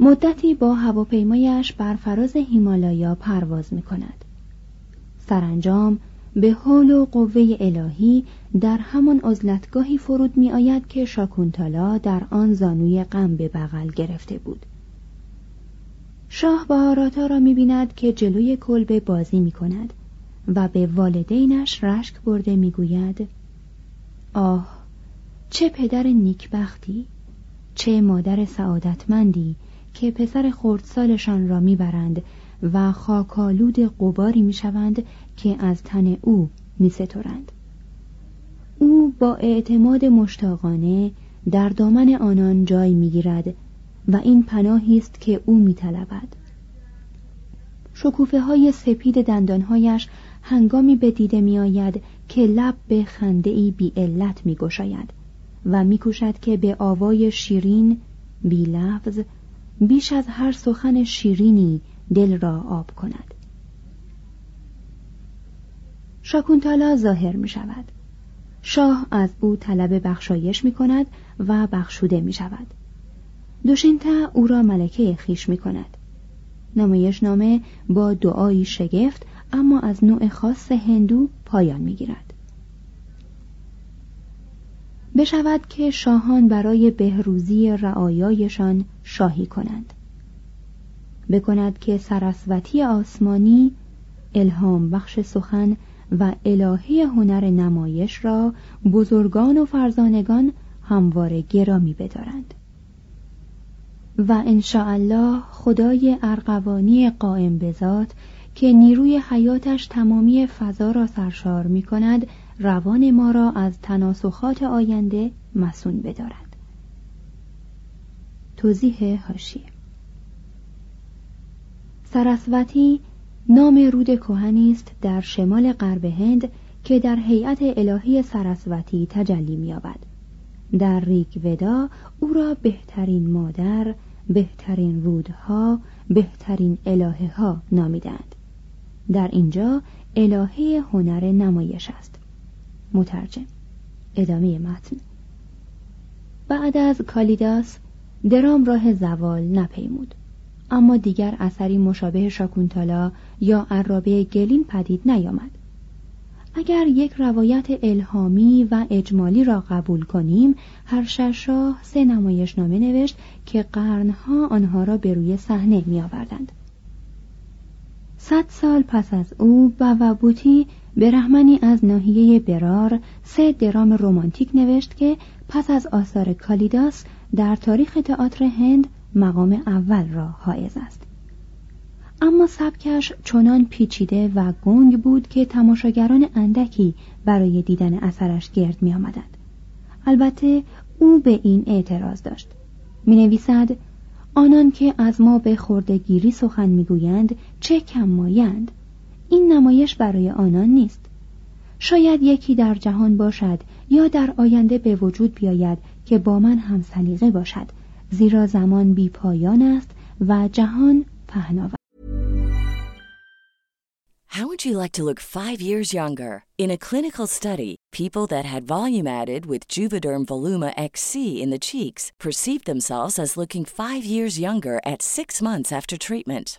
مدتی با هواپیمایش بر فراز هیمالایا پرواز می کند. سرانجام به حول و قوه الهی در همان عزلتگاهی فرود می آید که شاکونتالا در آن زانوی غم به بغل گرفته بود. شاه بهاراتا را می بیند که جلوی کلبه بازی می کند و به والدینش رشک برده می گوید آه چه پدر نیکبختی چه مادر سعادتمندی که پسر خردسالشان را می‌برند و خاکالود قباری می‌شوند که از تن او میسترند. او با اعتماد مشتاقانه در دامن آنان جای می‌گیرد و این پناهی است که او میطلبد. شکوفه های سپید دندانهایش هنگامی به دیده میآید که لب به خنده ای بی علت می گشاید و میکوشد که به آوای شیرین بی لفظ بیش از هر سخن شیرینی دل را آب کند. شاکونتالا ظاهر می شود. شاه از او طلب بخشایش می کند و بخشوده می شود. دوشینتا او را ملکه خیش می کند. نمایش نامه با دعایی شگفت اما از نوع خاص هندو پایان می گیرد. بشود که شاهان برای بهروزی رعایایشان شاهی کنند. بکند که سرسوتی آسمانی الهام بخش سخن و الهه هنر نمایش را بزرگان و فرزانگان همواره گرامی بدارند. و الله خدای ارقوانی قائم به ذات که نیروی حیاتش تمامی فضا را سرشار می کند روان ما را از تناسخات آینده مسون بدارد. توضیح هاشیه. سرسوتی نام رود کوهنی است در شمال غرب هند که در هیئت الهی سرسوتی تجلی می‌یابد. در ریگ ودا او را بهترین مادر بهترین رودها بهترین الهه ها نامیدند. در اینجا الهه هنر نمایش است. مترجم. ادامه متن. بعد از کالیداس درام راه زوال نپیمود. اما دیگر اثری مشابه شاکونتالا یا عرابه گلین پدید نیامد. اگر یک روایت الهامی و اجمالی را قبول کنیم هر شاه سه نمایش نامه نوشت که قرنها آنها را به روی صحنه می آوردند. صد سال پس از او بوتی به رحمنی از ناحیه برار سه درام رومانتیک نوشت که پس از آثار کالیداس در تاریخ تئاتر هند مقام اول را حائز است. اما سبکش چنان پیچیده و گنگ بود که تماشاگران اندکی برای دیدن اثرش گرد می آمدند. البته او به این اعتراض داشت. می نویسد آنان که از ما به خردگیری سخن می‌گویند چه کم مایند؟ این نمایش برای آنان نیست شاید یکی در جهان باشد یا در آینده به وجود بیاید که با من هم سلیقه باشد زیرا زمان بی پایان است و جهان پهناور How would you like to look five years younger? In a clinical study, people that had volume added with Juvederm Voluma XC in the cheeks perceived themselves as looking five years younger at six months after treatment.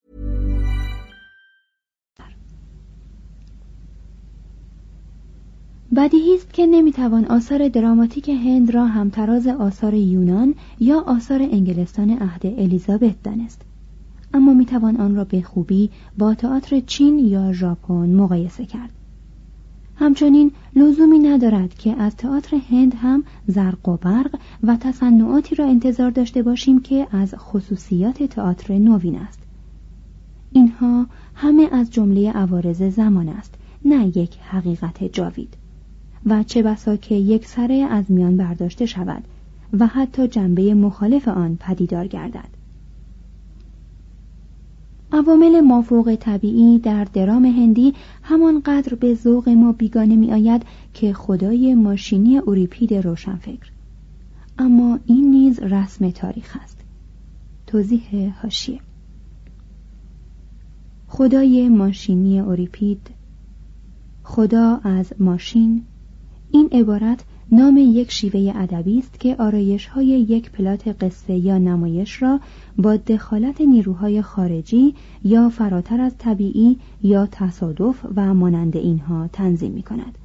بدیهی است که نمی‌توان آثار دراماتیک هند را همتراز آثار یونان یا آثار انگلستان عهد الیزابت دانست. اما می‌توان آن را به خوبی با تئاتر چین یا ژاپن مقایسه کرد. همچنین لزومی ندارد که از تئاتر هند هم زرق و برق و تصنعاتی را انتظار داشته باشیم که از خصوصیات تئاتر نوین است. اینها همه از جمله عوارض زمان است نه یک حقیقت جاوید. و چه بسا که یک سره از میان برداشته شود و حتی جنبه مخالف آن پدیدار گردد. عوامل مافوق طبیعی در درام هندی همانقدر به ذوق ما بیگانه می آید که خدای ماشینی اوریپید روشنفکر. اما این نیز رسم تاریخ است. توضیح هاشیه. خدای ماشینی اوریپید خدا از ماشین این عبارت نام یک شیوه ادبی است که آرایش های یک پلات قصه یا نمایش را با دخالت نیروهای خارجی یا فراتر از طبیعی یا تصادف و مانند اینها تنظیم می کند.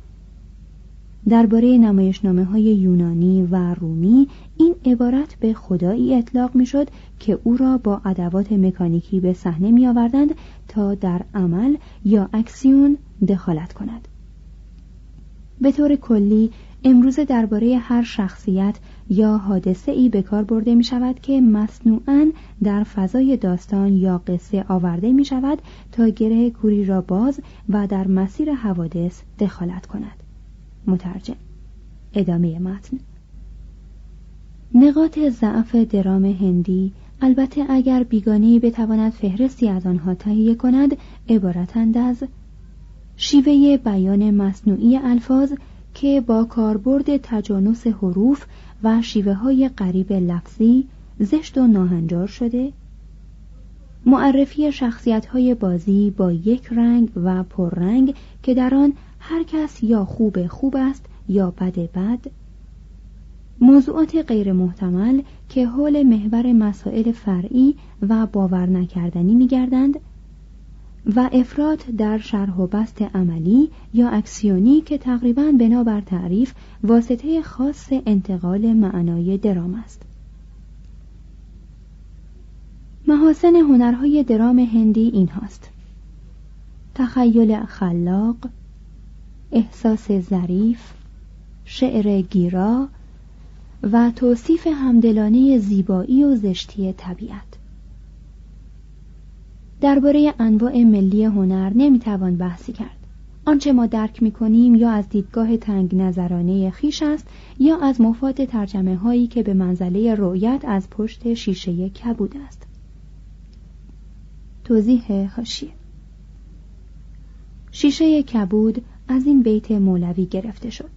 درباره نمایشنامه های یونانی و رومی این عبارت به خدایی اطلاق می شد که او را با ادوات مکانیکی به صحنه می آوردند تا در عمل یا اکسیون دخالت کند. به طور کلی امروزه درباره هر شخصیت یا حادثه ای به کار برده می شود که مصنوعاً در فضای داستان یا قصه آورده می شود تا گره کوری را باز و در مسیر حوادث دخالت کند. مترجم ادامه متن. نقاط ضعف درام هندی البته اگر بیگانه بتواند فهرستی از آنها تهیه کند عبارتند از شیوه بیان مصنوعی الفاظ که با کاربرد تجانس حروف و شیوه های قریب لفظی زشت و ناهنجار شده معرفی شخصیت های بازی با یک رنگ و پررنگ که در آن هر کس یا خوب خوب است یا بد بد موضوعات غیر محتمل که حول محور مسائل فرعی و باور نکردنی می گردند و افراد در شرح و بست عملی یا اکسیونی که تقریبا بنابر تعریف واسطه خاص انتقال معنای درام است. محاسن هنرهای درام هندی این هاست. تخیل خلاق احساس ظریف شعر گیرا و توصیف همدلانه زیبایی و زشتی طبیعت. درباره انواع ملی هنر نمی‌توان بحثی کرد. آنچه ما درک می‌کنیم یا از دیدگاه تنگ نظرانه خیش است یا از مفاد ترجمه هایی که به منزله رؤیت از پشت شیشه کبود است. توضیح هاشیه شیشه کبود از این بیت مولوی گرفته شد.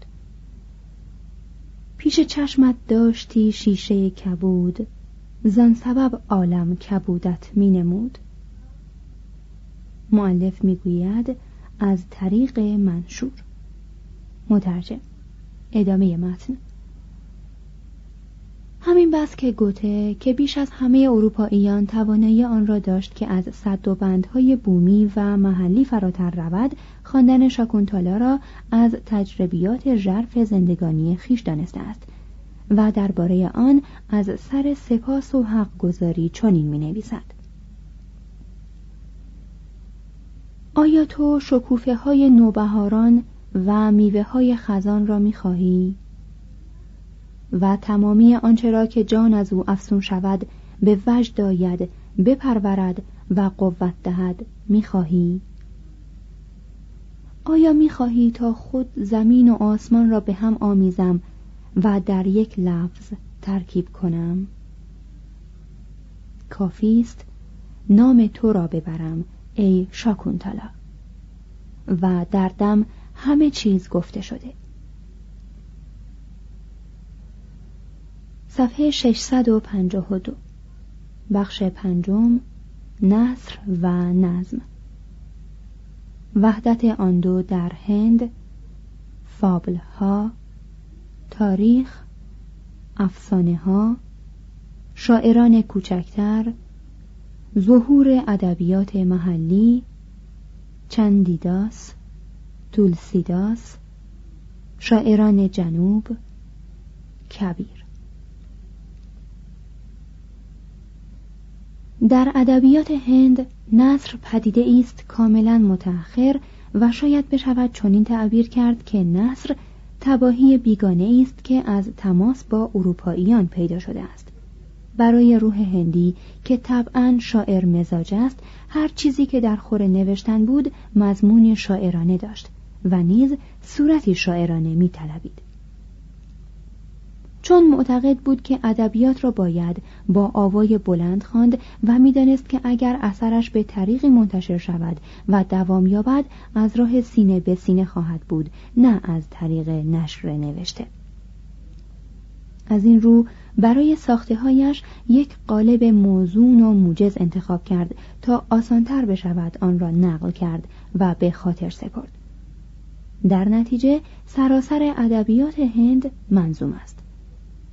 پیش چشمت داشتی شیشه کبود زن سبب عالم کبودت می نمود معلف می‌گوید از طریق منشور. مترجم. ادامه متن. همین بس که گوته که بیش از همه اروپاییان توانایی آن را داشت که از صد و بندهای بومی و محلی فراتر رود خواندن شاکونتالا را از تجربیات ژرف زندگانی خیش دانسته است و درباره آن از سر سپاس و حق گذاری چنین می نویسد آیا تو شکوفه های نوبهاران و میوه های خزان را می خواهی؟ و تمامی آنچه را که جان از او افسون شود به وجد داید بپرورد و قوت دهد می‌خواهی؟ آیا می‌خواهی تا خود زمین و آسمان را به هم آمیزم و در یک لفظ ترکیب کنم؟ کافی است نام تو را ببرم. ای شاکونتالا. و در دم همه چیز گفته شده. صفحه 652 بخش پنجم نصر و نظم. وحدت آن دو در هند فابل ها تاریخ افسانه ها شاعران کوچکتر ظهور ادبیات محلی چندیداس تولسیداس شاعران جنوب کبیر. در ادبیات هند نصر پدیده است کاملا متأخر و شاید بشود چنین تعبیر کرد که نصر تباهی بیگانه است که از تماس با اروپاییان پیدا شده است. برای روح هندی که طبعا شاعر مزاج است هر چیزی که در خور نوشتن بود مضمون شاعرانه داشت و نیز صورتی شاعرانه میطلبید. چون معتقد بود که ادبیات را باید با آوای بلند خواند و می‌دانست که اگر اثرش به طریقی منتشر شود و دوام یابد از راه سینه به سینه خواهد بود نه از طریق نشر نوشته. از این رو برای ساخته هایش یک قالب موزون و موجز انتخاب کرد تا آسانتر بشود آن را نقل کرد و به خاطر سپرد در نتیجه سراسر ادبیات هند منظوم است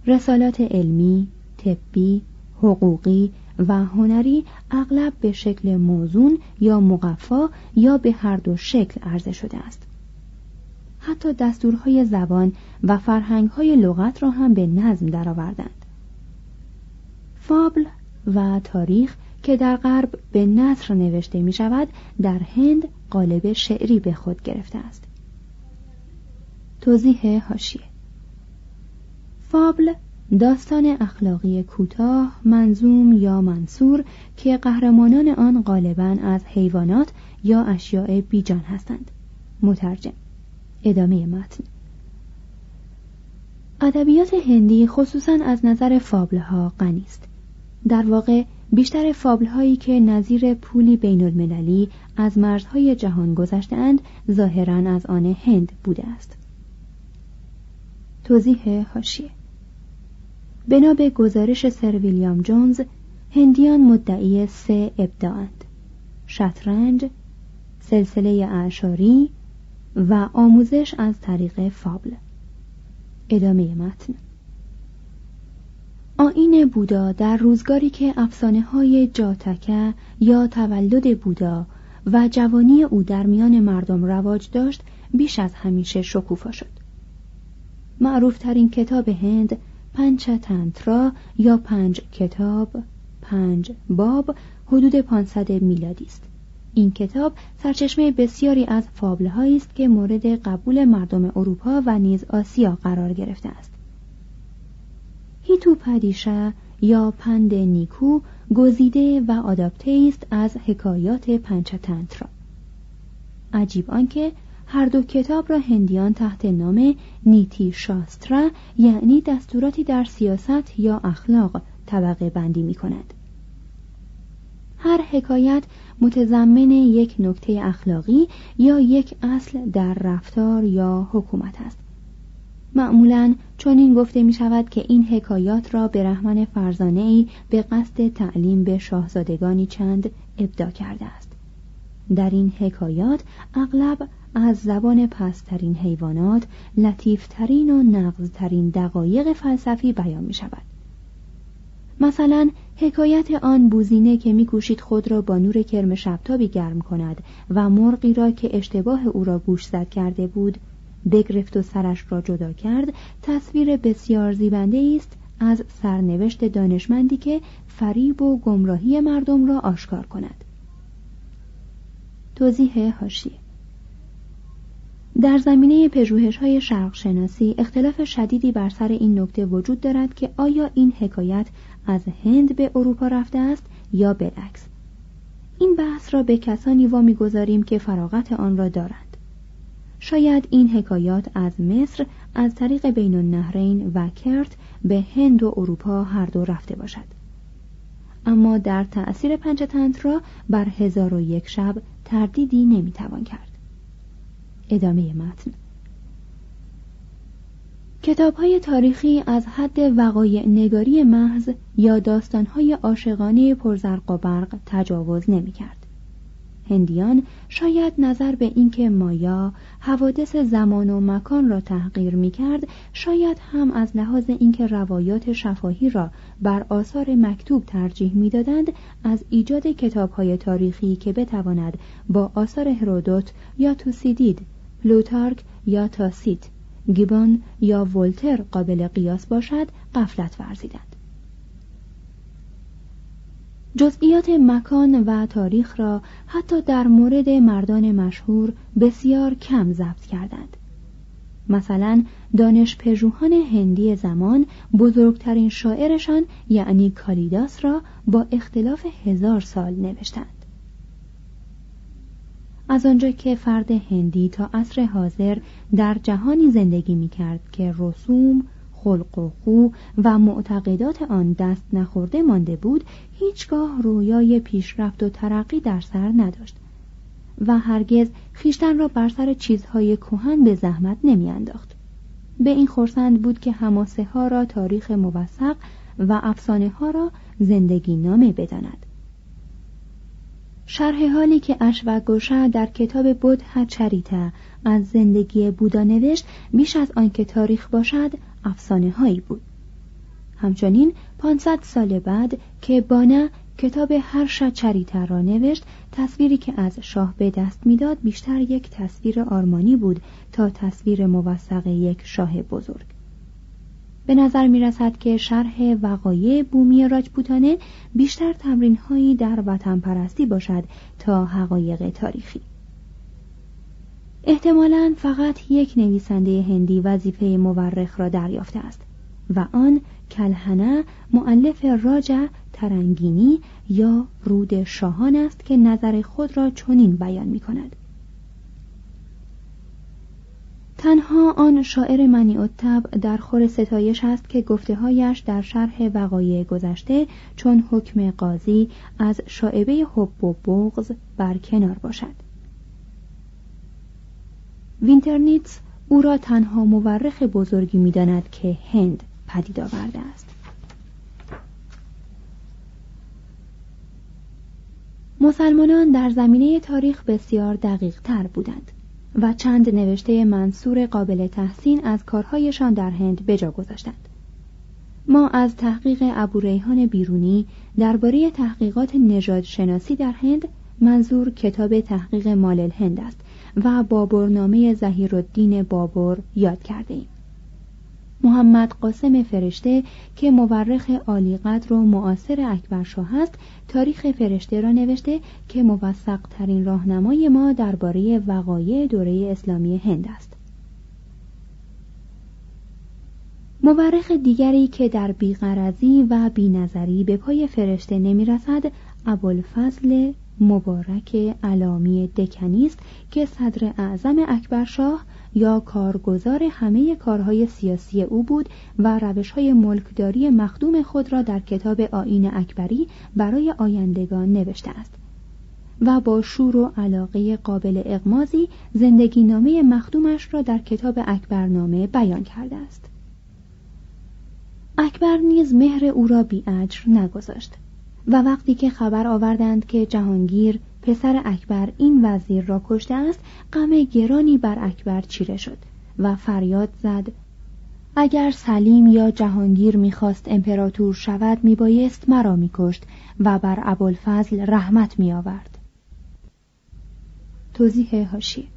رسالات علمی، طبی، حقوقی و هنری اغلب به شکل موزون یا مقفا یا به هر دو شکل عرضه شده است. حتی دستورهای زبان و فرهنگهای لغت را هم به نظم درآوردند. فابل و تاریخ که در غرب به نصر نوشته می شود در هند قالب شعری به خود گرفته است. توضیح هاشیه فابل داستان اخلاقی کوتاه منظوم یا منصور که قهرمانان آن غالبا از حیوانات یا اشیاء بیجان هستند مترجم ادامه متن. ادبیات هندی خصوصا از نظر فابل ها غنی است. در واقع بیشتر فابل هایی که نظیر پولی بین المللی از مرزهای جهان گذشتهاند ظاهرا از آن هند بوده است. توضیح هاشیه بنا به گزارش سر ویلیام جونز هندیان مدعی سه ابداعند. شطرنج سلسله اعشاری و آموزش از طریق فابل. ادامه متن. آین بودا در روزگاری که افسانه های جاتکه یا تولد بودا و جوانی او در میان مردم رواج داشت بیش از همیشه شکوفا شد. معروف ترین کتاب هند پنچ تنترا یا پنج کتاب پنج باب حدود 500 میلادی است. این کتاب سرچشمه بسیاری از فابل است که مورد قبول مردم اروپا و نیز آسیا قرار گرفته است هیتو پدیشه یا پند نیکو گزیده و آداپته است از حکایات پنچتنترا عجیب آنکه هر دو کتاب را هندیان تحت نام نیتی شاسترا یعنی دستوراتی در سیاست یا اخلاق طبقه بندی می کند. هر حکایت متضمن یک نکته اخلاقی یا یک اصل در رفتار یا حکومت است. معمولا چون این گفته می شود که این حکایات را به رحمن فرزانه ای به قصد تعلیم به شاهزادگانی چند ابدا کرده است. در این حکایات اغلب از زبان پسترین حیوانات لطیفترین و نغزترین دقایق فلسفی بیان می شود. مثلا حکایت آن بوزینه که میکوشید خود را با نور کرم شبتابی گرم کند و مرغی را که اشتباه او را گوش زد کرده بود بگرفت و سرش را جدا کرد تصویر بسیار زیبنده است از سرنوشت دانشمندی که فریب و گمراهی مردم را آشکار کند. توضیح هاشیه در زمینه پژوهش های شرق شناسی اختلاف شدیدی بر سر این نکته وجود دارد که آیا این حکایت از هند به اروپا رفته است یا بالعکس این بحث را به کسانی وامی گذاریم که فراغت آن را دارند. شاید این حکایات از مصر از طریق بین النهرین و کرت به هند و اروپا هر دو رفته باشد. اما در تأثیر پنجتنت را بر هزار و یک شب تردیدی نمی‌توان کرد. ادامه متن. کتاب های تاریخی از حد وقایع نگاری محض یا داستان های عاشقانه پرزرق و برق تجاوز نمی کرد. هندیان شاید نظر به اینکه مایا حوادث زمان و مکان را تحقیر می کرد شاید هم از لحاظ اینکه روایات شفاهی را بر آثار مکتوب ترجیح می‌دادند از ایجاد کتاب های تاریخی که بتواند با آثار هرودوت یا توسیدید پلوتارک یا تاسیت گیبان یا ولتر قابل قیاس باشد قفلت ورزیدند. جزئیات مکان و تاریخ را حتی در مورد مردان مشهور بسیار کم ضبط کردند. مثلا دانش پژوهان هندی زمان بزرگترین شاعرشان یعنی کالیداس را با اختلاف هزار سال نوشتند. از آنجا که فرد هندی تا عصر حاضر در جهانی زندگی می کرد که رسوم، خلق و خو و معتقدات آن دست نخورده مانده بود هیچگاه رویای پیشرفت و ترقی در سر نداشت و هرگز خیشتن را بر سر چیزهای کهن به زحمت نمیانداخت. به این خورسند بود که حماسه ها را تاریخ موثق و افسانه ها را زندگی نامه بداند. شرح حالی که اشوگوشا در کتاب بود چریتا از زندگی بودا نوشت بیش از آنکه تاریخ باشد افسانه هایی بود. همچنین 500 سال بعد که بانا کتاب هر چریتا را نوشت تصویری که از شاه به دست می‌داد بیشتر یک تصویر آرمانی بود تا تصویر موثق یک شاه بزرگ. به نظر می رسد که شرح وقایع بومی راجپوتانه بیشتر تمرین هایی در وطن پرستی باشد تا حقایق تاریخی. احتمالا فقط یک نویسنده هندی وظیفه مورخ را دریافته است و آن کلهنه معلف راجع ترنگینی یا رود شاهان است که نظر خود را چنین بیان می کند تنها آن شاعر منی اتب در خور ستایش است که گفتههایش در شرح وقایع گذشته چون حکم قاضی از شاعبه حب و بغز بر کنار باشد. وینترنیتس او را تنها مورخ بزرگی می‌داند که هند پدید آورده است. مسلمانان در زمینه تاریخ بسیار دقیق تر بودند. و چند نوشته منصور قابل تحسین از کارهایشان در هند بجا گذاشتند ما از تحقیق ابو ریحان بیرونی درباره تحقیقات نژاد شناسی در هند منظور کتاب تحقیق مال الهند است و بابرنامه زهیر الدین بابر یاد کرده ایم. محمد قاسم فرشته که مورخ عالی قدر و معاصر اکبرشاه است تاریخ فرشته را نوشته که موثق ترین راهنمای ما درباره وقایع دوره اسلامی هند است. مورخ دیگری که در بیغرزی و بینظری به پای فرشته نمی‌رسد ابوالفضل مبارک علامی دکنی است که صدر اعظم اکبرشاه یا کارگزار همه کارهای سیاسی او بود و روشهای ملکداری مخدوم خود را در کتاب آین اکبری برای آیندگان نوشته است و با شور و علاقه قابل اغمازی زندگی نامه مخدومش را در کتاب اکبرنامه بیان کرده است. اکبر نیز مهر او را بی نگذاشت و وقتی که خبر آوردند که جهانگیر پسر اکبر این وزیر را کشته است غم گرانی بر اکبر چیره شد و فریاد زد اگر سلیم یا جهانگیر می‌خواست امپراتور شود میبایست مرا میکشت و بر ابوالفضل رحمت میآورد. توضیح هاشی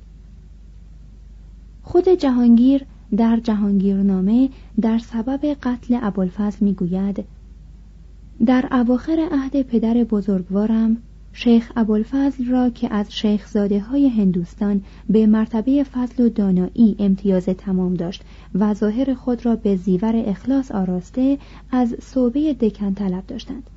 خود جهانگیر در جهانگیرنامه در سبب قتل ابوالفضل می‌گوید در اواخر عهد پدر بزرگوارم شیخ ابوالفضل را که از شیخ زاده های هندوستان به مرتبه فضل و دانایی امتیاز تمام داشت و ظاهر خود را به زیور اخلاص آراسته از صوبه دکن طلب داشتند.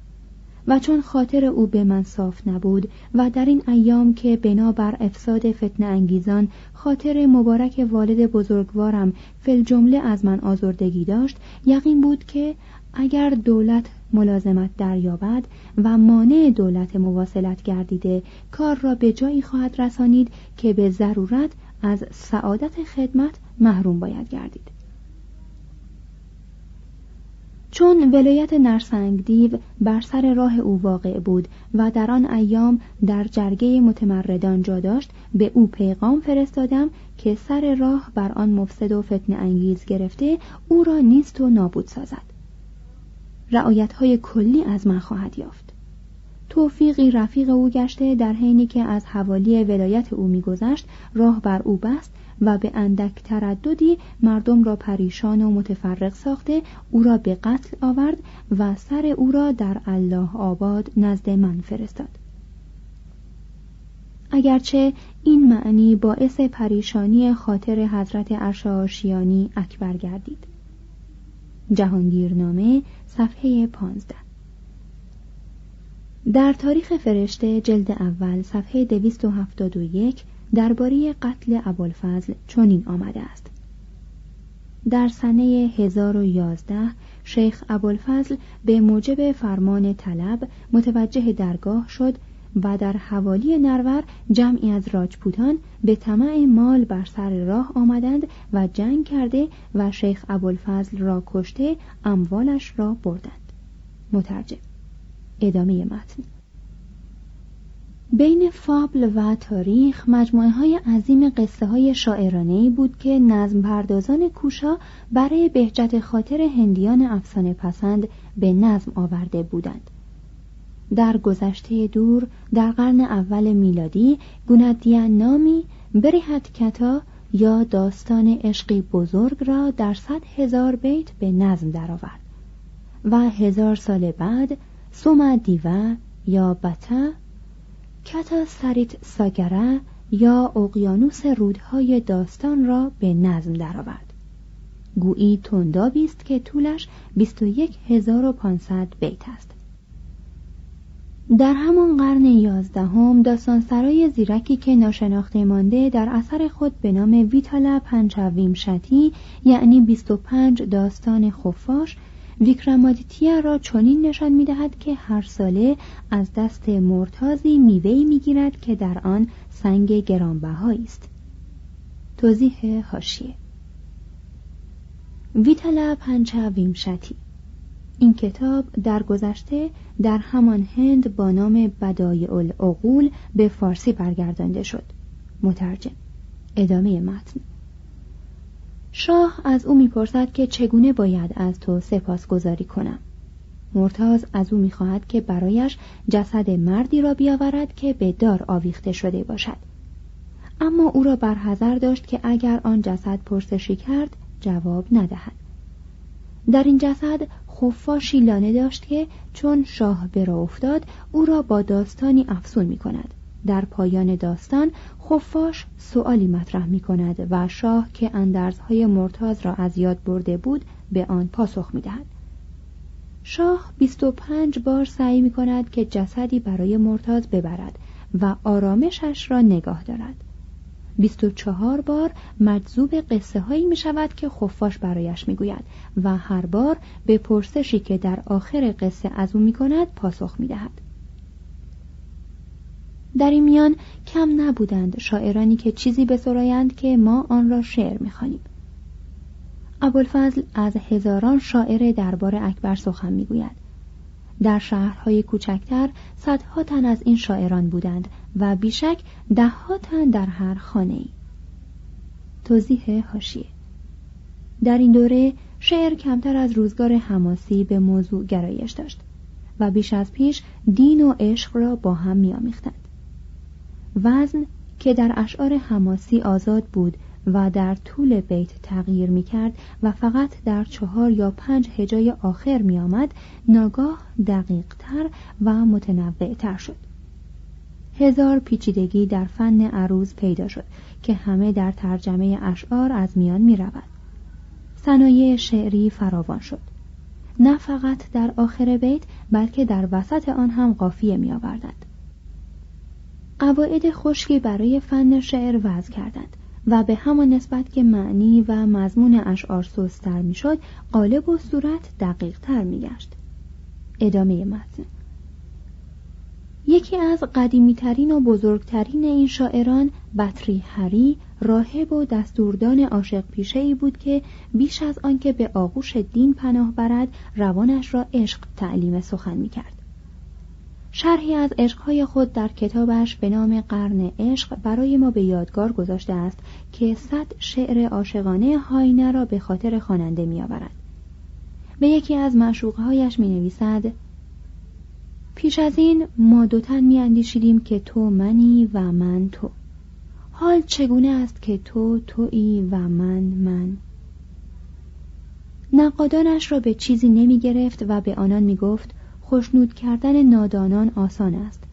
و چون خاطر او به من صاف نبود و در این ایام که بنابر افساد فتن انگیزان خاطر مبارک والد بزرگوارم فل جمله از من آزردگی داشت یقین بود که اگر دولت ملازمت دریابد و مانع دولت مواصلت گردیده کار را به جایی خواهد رسانید که به ضرورت از سعادت خدمت محروم باید گردید. چون ولایت نرسنگ دیو بر سر راه او واقع بود و در آن ایام در جرگه متمردان جا داشت به او پیغام فرستادم که سر راه بر آن مفسد و فتن انگیز گرفته او را نیست و نابود سازد. رعایت های کلی از من خواهد یافت. توفیقی رفیق او گشته در حینی که از حوالی ولایت او میگذشت راه بر او بست و به اندک ترددی مردم را پریشان و متفرق ساخته او را به قتل آورد و سر او را در الله آباد نزد من فرستاد. اگرچه این معنی باعث پریشانی خاطر حضرت ارشاشیانی اکبر گردید. جهانگیرنامه صفحه 15 در تاریخ فرشته جلد اول صفحه 271 درباره قتل ابوالفضل چنین آمده است. در سنه 1011 شیخ ابوالفضل به موجب فرمان طلب متوجه درگاه شد و در حوالی نرور جمعی از راجپوتان به طمع مال بر سر راه آمدند و جنگ کرده و شیخ ابوالفضل را کشته اموالش را بردند. مترجم. ادامه متن. بین فابل و تاریخ مجموعه های عظیم قصه های شاعرانه بود که نظم پردازان کوشا برای بهجت خاطر هندیان افسانه پسند به نظم آورده بودند. در گذشته دور در قرن اول میلادی گوندیان نامی بریحت کتا یا داستان عشقی بزرگ را در صد هزار بیت به نظم درآورد و هزار سال بعد سوما دیوا یا بتا کتا سریت ساگره یا اقیانوس رودهای داستان را به نظم درآورد. گویی تندابی است که طولش 21500 بیت است. در همان قرن یازدهم داستان سرای زیرکی که ناشناخته مانده در اثر خود به نام ویتالا پنچاویم شتی یعنی 25 داستان خفاش ویکرامادیتیا را چنین نشان می‌دهد که هر ساله از دست مرتازی میوهی می‌گیرد که در آن سنگ گرانبهایی است. توضیح حاشیه. ویتالا پنچاویم شتی این کتاب در گذشته در همان هند با نام بدای العقول به فارسی برگردانده شد. مترجم. ادامه متن. شاه از او می‌پرسد که چگونه باید از تو سپاس گذاری کنم. مرتاز از او می‌خواهد که برایش جسد مردی را بیاورد که به دار آویخته شده باشد. اما او را برحضر داشت که اگر آن جسد پرسشی کرد جواب ندهد. در این جسد خفاشی لانه داشت که چون شاه برا افتاد او را با داستانی افسون می کند در پایان داستان خفاش سؤالی مطرح می کند و شاه که اندرزهای مرتاز را از یاد برده بود به آن پاسخ می دهد. شاه 25 بار سعی می کند که جسدی برای مرتاز ببرد و آرامشش را نگاه دارد 24 بار مجذوب قصه هایی می شود که خفاش برایش می گوید و هر بار به پرسشی که در آخر قصه از او می کند پاسخ می دهد. در این میان کم نبودند شاعرانی که چیزی بسرایند که ما آن را شعر می‌خوانیم ابوالفضل از هزاران شاعر دربار اکبر سخن می‌گوید در شهرهای کوچکتر صدها تن از این شاعران بودند و بیشک دهها تن در هر خانه ای. توضیح هاشیه در این دوره شعر کمتر از روزگار حماسی به موضوع گرایش داشت و بیش از پیش دین و عشق را با هم میآمیختند وزن که در اشعار حماسی آزاد بود و در طول بیت تغییر می کرد و فقط در چهار یا پنج هجای آخر می آمد ناگاه دقیق تر و متنوع تر شد. هزار پیچیدگی در فن عروض پیدا شد که همه در ترجمه اشعار از میان می رود صنایع شعری فراوان شد. نه فقط در آخر بیت بلکه در وسط آن هم قافیه می آوردند قواعد خشکی برای فن شعر وضع کردند. و به همان نسبت که معنی و مضمون اشعار سستر می‌شد قالب و صورت دقیق تر میگشت ادامه متن یکی از قدیمیترین و بزرگترین این شاعران بطری هری راهب و دستوردان عاشق پیشه ای بود که بیش از آنکه به آغوش دین پناه برد روانش را عشق تعلیم سخن می کرد. شرحی از عشقهای خود در کتابش به نام قرن عشق برای ما به یادگار گذاشته است که صد شعر عاشقانه هاینه را به خاطر خواننده میآورد. به یکی از معشوقهایش می نویسد پیش از این ما دوتن می اندیشیدیم که تو منی و من تو. حال چگونه است که تو تویی و من من؟ نقادانش را به چیزی نمی گرفت و به آنان می گفت خوشنود کردن نادانان آسان است.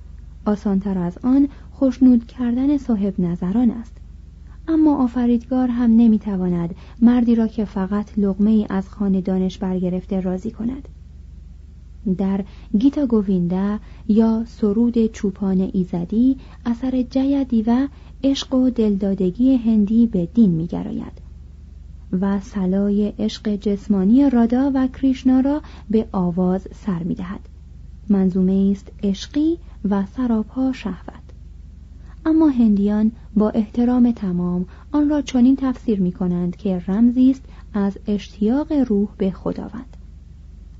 آسانتر از آن خوشنود کردن صاحب نظران است. اما آفریدگار هم نمی‌تواند مردی را که فقط لغمه ای از خاندانش برگرفته راضی کند. در گیتا گوینده یا سرود چوپان ایزدی اثر جیدی و عشق و دلدادگی هندی به دین میگراید. و سلای عشق جسمانی رادا و کریشنا را به آواز سر می‌دهد. منظومه است عشقی و سراپا شهوت. اما هندیان با احترام تمام آن را چنین تفسیر می کنند که رمزی است از اشتیاق روح به خداوند.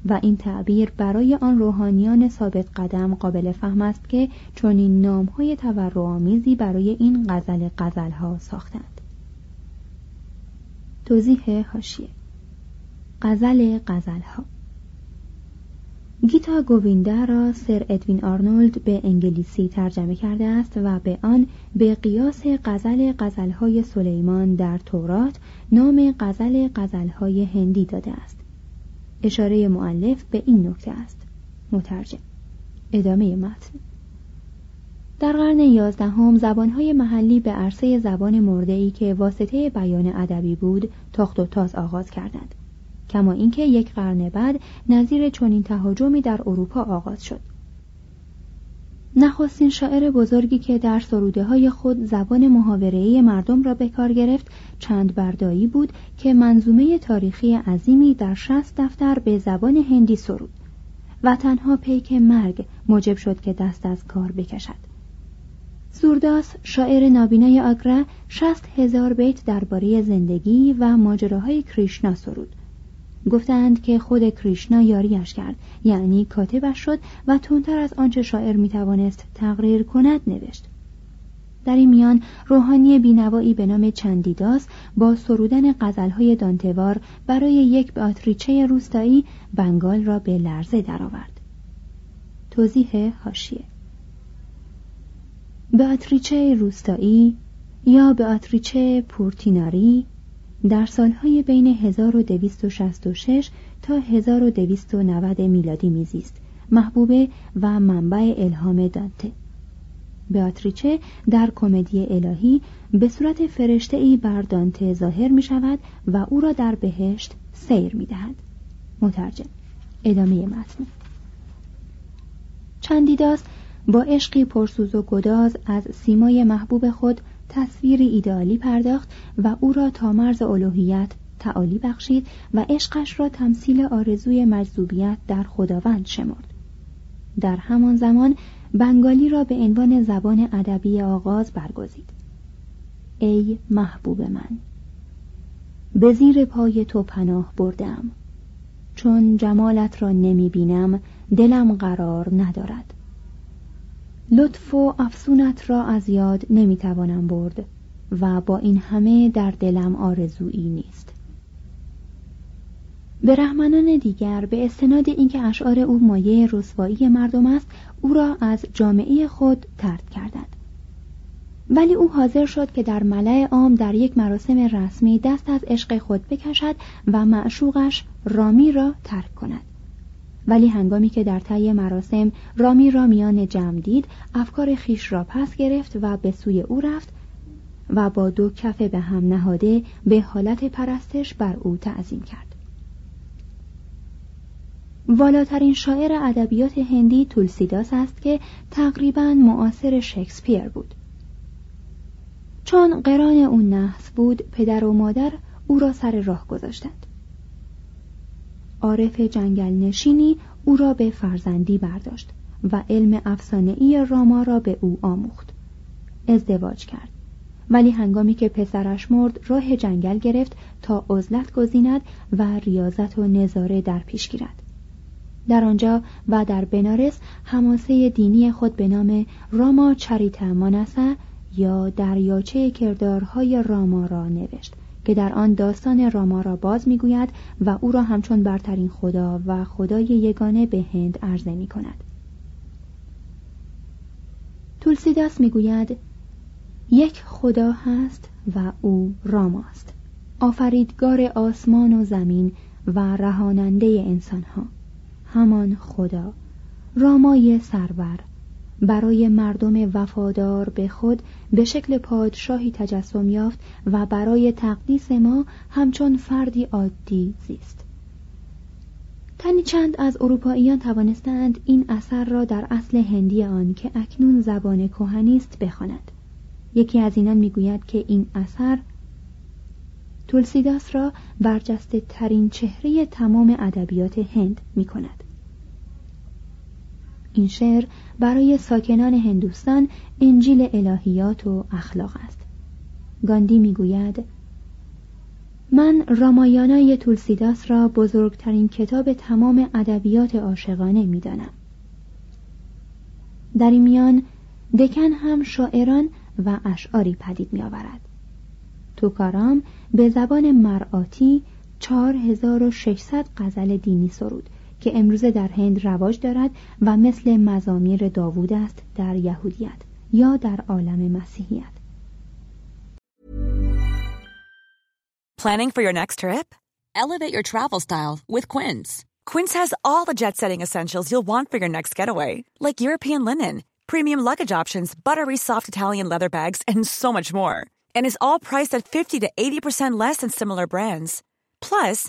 و این تعبیر برای آن روحانیان ثابت قدم قابل فهم است که چنین نامهای تورعآمیزی برای این غزل غزلها ساختند. توضیح حاشیه. غزل غزلها. گیتا گوینده را سر ادوین آرنولد به انگلیسی ترجمه کرده است و به آن به قیاس غزل غزلهای سلیمان در تورات نام غزل غزلهای هندی داده است. اشاره معلف به این نکته است. مترجم. ادامه متن. در قرن یازدهم زبانهای محلی به عرصه زبان مرده‌ای که واسطه بیان ادبی بود تاخت و تاز آغاز کردند. کما اینکه یک قرن بعد نظیر چنین تهاجمی در اروپا آغاز شد. نخستین شاعر بزرگی که در سروده های خود زبان محاوره‌ای مردم را به کار گرفت چند بردایی بود که منظومه تاریخی عظیمی در شست دفتر به زبان هندی سرود و تنها پیک مرگ موجب شد که دست از کار بکشد. سورداس شاعر نابینای آگرا شست هزار بیت درباره زندگی و ماجراهای کریشنا سرود گفتند که خود کریشنا یاریش کرد یعنی کاتبش شد و تونتر از آنچه شاعر می‌توانست تقریر کند نوشت در این میان روحانی بینوایی به نام چندیداس با سرودن غزلهای دانتوار برای یک باتریچه روستایی بنگال را به لرزه درآورد. توضیح هاشیه باتریچه روستایی یا باتریچه پورتیناری در سالهای بین 1266 تا 1290 میلادی میزیست محبوبه و منبع الهام دانته بیاتریچه در کمدی الهی به صورت فرشته ای بر دانته ظاهر می شود و او را در بهشت سیر می دهد. مترجم ادامه متن چندیداس با عشقی پرسوز و گداز از سیمای محبوب خود تصویری ایدئالی پرداخت و او را تا مرز الوهیت تعالی بخشید و عشقش را تمثیل آرزوی مجذوبیت در خداوند شمرد. در همان زمان بنگالی را به عنوان زبان ادبی آغاز برگزید. ای محبوب من به زیر پای تو پناه بردم. چون جمالت را نمی بینم دلم قرار ندارد. لطف و افسونت را از یاد نمی توانم برد و با این همه در دلم آرزویی نیست. به رحمنان دیگر به استناد اینکه اشعار او مایه رسوایی مردم است او را از جامعه خود ترد کردند. ولی او حاضر شد که در ملع عام در یک مراسم رسمی دست از عشق خود بکشد و معشوقش رامی را ترک کند. ولی هنگامی که در طی مراسم رامی را میان جمع دید افکار خیش را پس گرفت و به سوی او رفت و با دو کفه به هم نهاده به حالت پرستش بر او تعظیم کرد. والاترین شاعر ادبیات هندی تولسیداس است که تقریبا معاصر شکسپیر بود. چون قران اون نحس بود پدر و مادر او را سر راه گذاشتند. عارف جنگل نشینی او را به فرزندی برداشت و علم افسانه راما را به او آموخت. ازدواج کرد. ولی هنگامی که پسرش مرد راه جنگل گرفت تا عزلت گزیند و ریاضت و نظاره در پیش گیرد. در آنجا و در بنارس حماسه دینی خود به نام راما چریتا مانسا یا دریاچه کردارهای راما را نوشت. که در آن داستان راما را باز می‌گوید و او را همچون برترین خدا و خدای یگانه به هند عرضه می کند تولسیداس می‌گوید یک خدا هست و او راماست آفریدگار آسمان و زمین و رهاننده انسانها. همان خدا رامای سرور. برای مردم وفادار به خود به شکل پادشاهی تجسم یافت و برای تقدیس ما همچون فردی عادی زیست تنی چند از اروپاییان توانستند این اثر را در اصل هندی آن که اکنون زبان کهنی است بخواند یکی از اینان می‌گوید که این اثر تولسیداس را برجسته ترین چهره تمام ادبیات هند می کند. این شعر برای ساکنان هندوستان انجیل الهیات و اخلاق است گاندی می‌گوید من رامایانای تولسیداس را بزرگترین کتاب تمام ادبیات عاشقانه می‌دانم در این میان دکن هم شاعران و اشعاری پدید می آورد. توکارام به زبان مرآتی 4600 غزل دینی سرود که امروزه در هند رواج دارد و مثل مزامیر داوود است در یهودیت یا در عالم مسیحیت Planning for your next trip? Elevate your travel style with Quince. Quince has all the jet-setting essentials you'll want for your next getaway, like European linen, premium luggage options, buttery soft Italian leather bags, and so much more. And is all priced at 50 to 80% less than similar brands. Plus,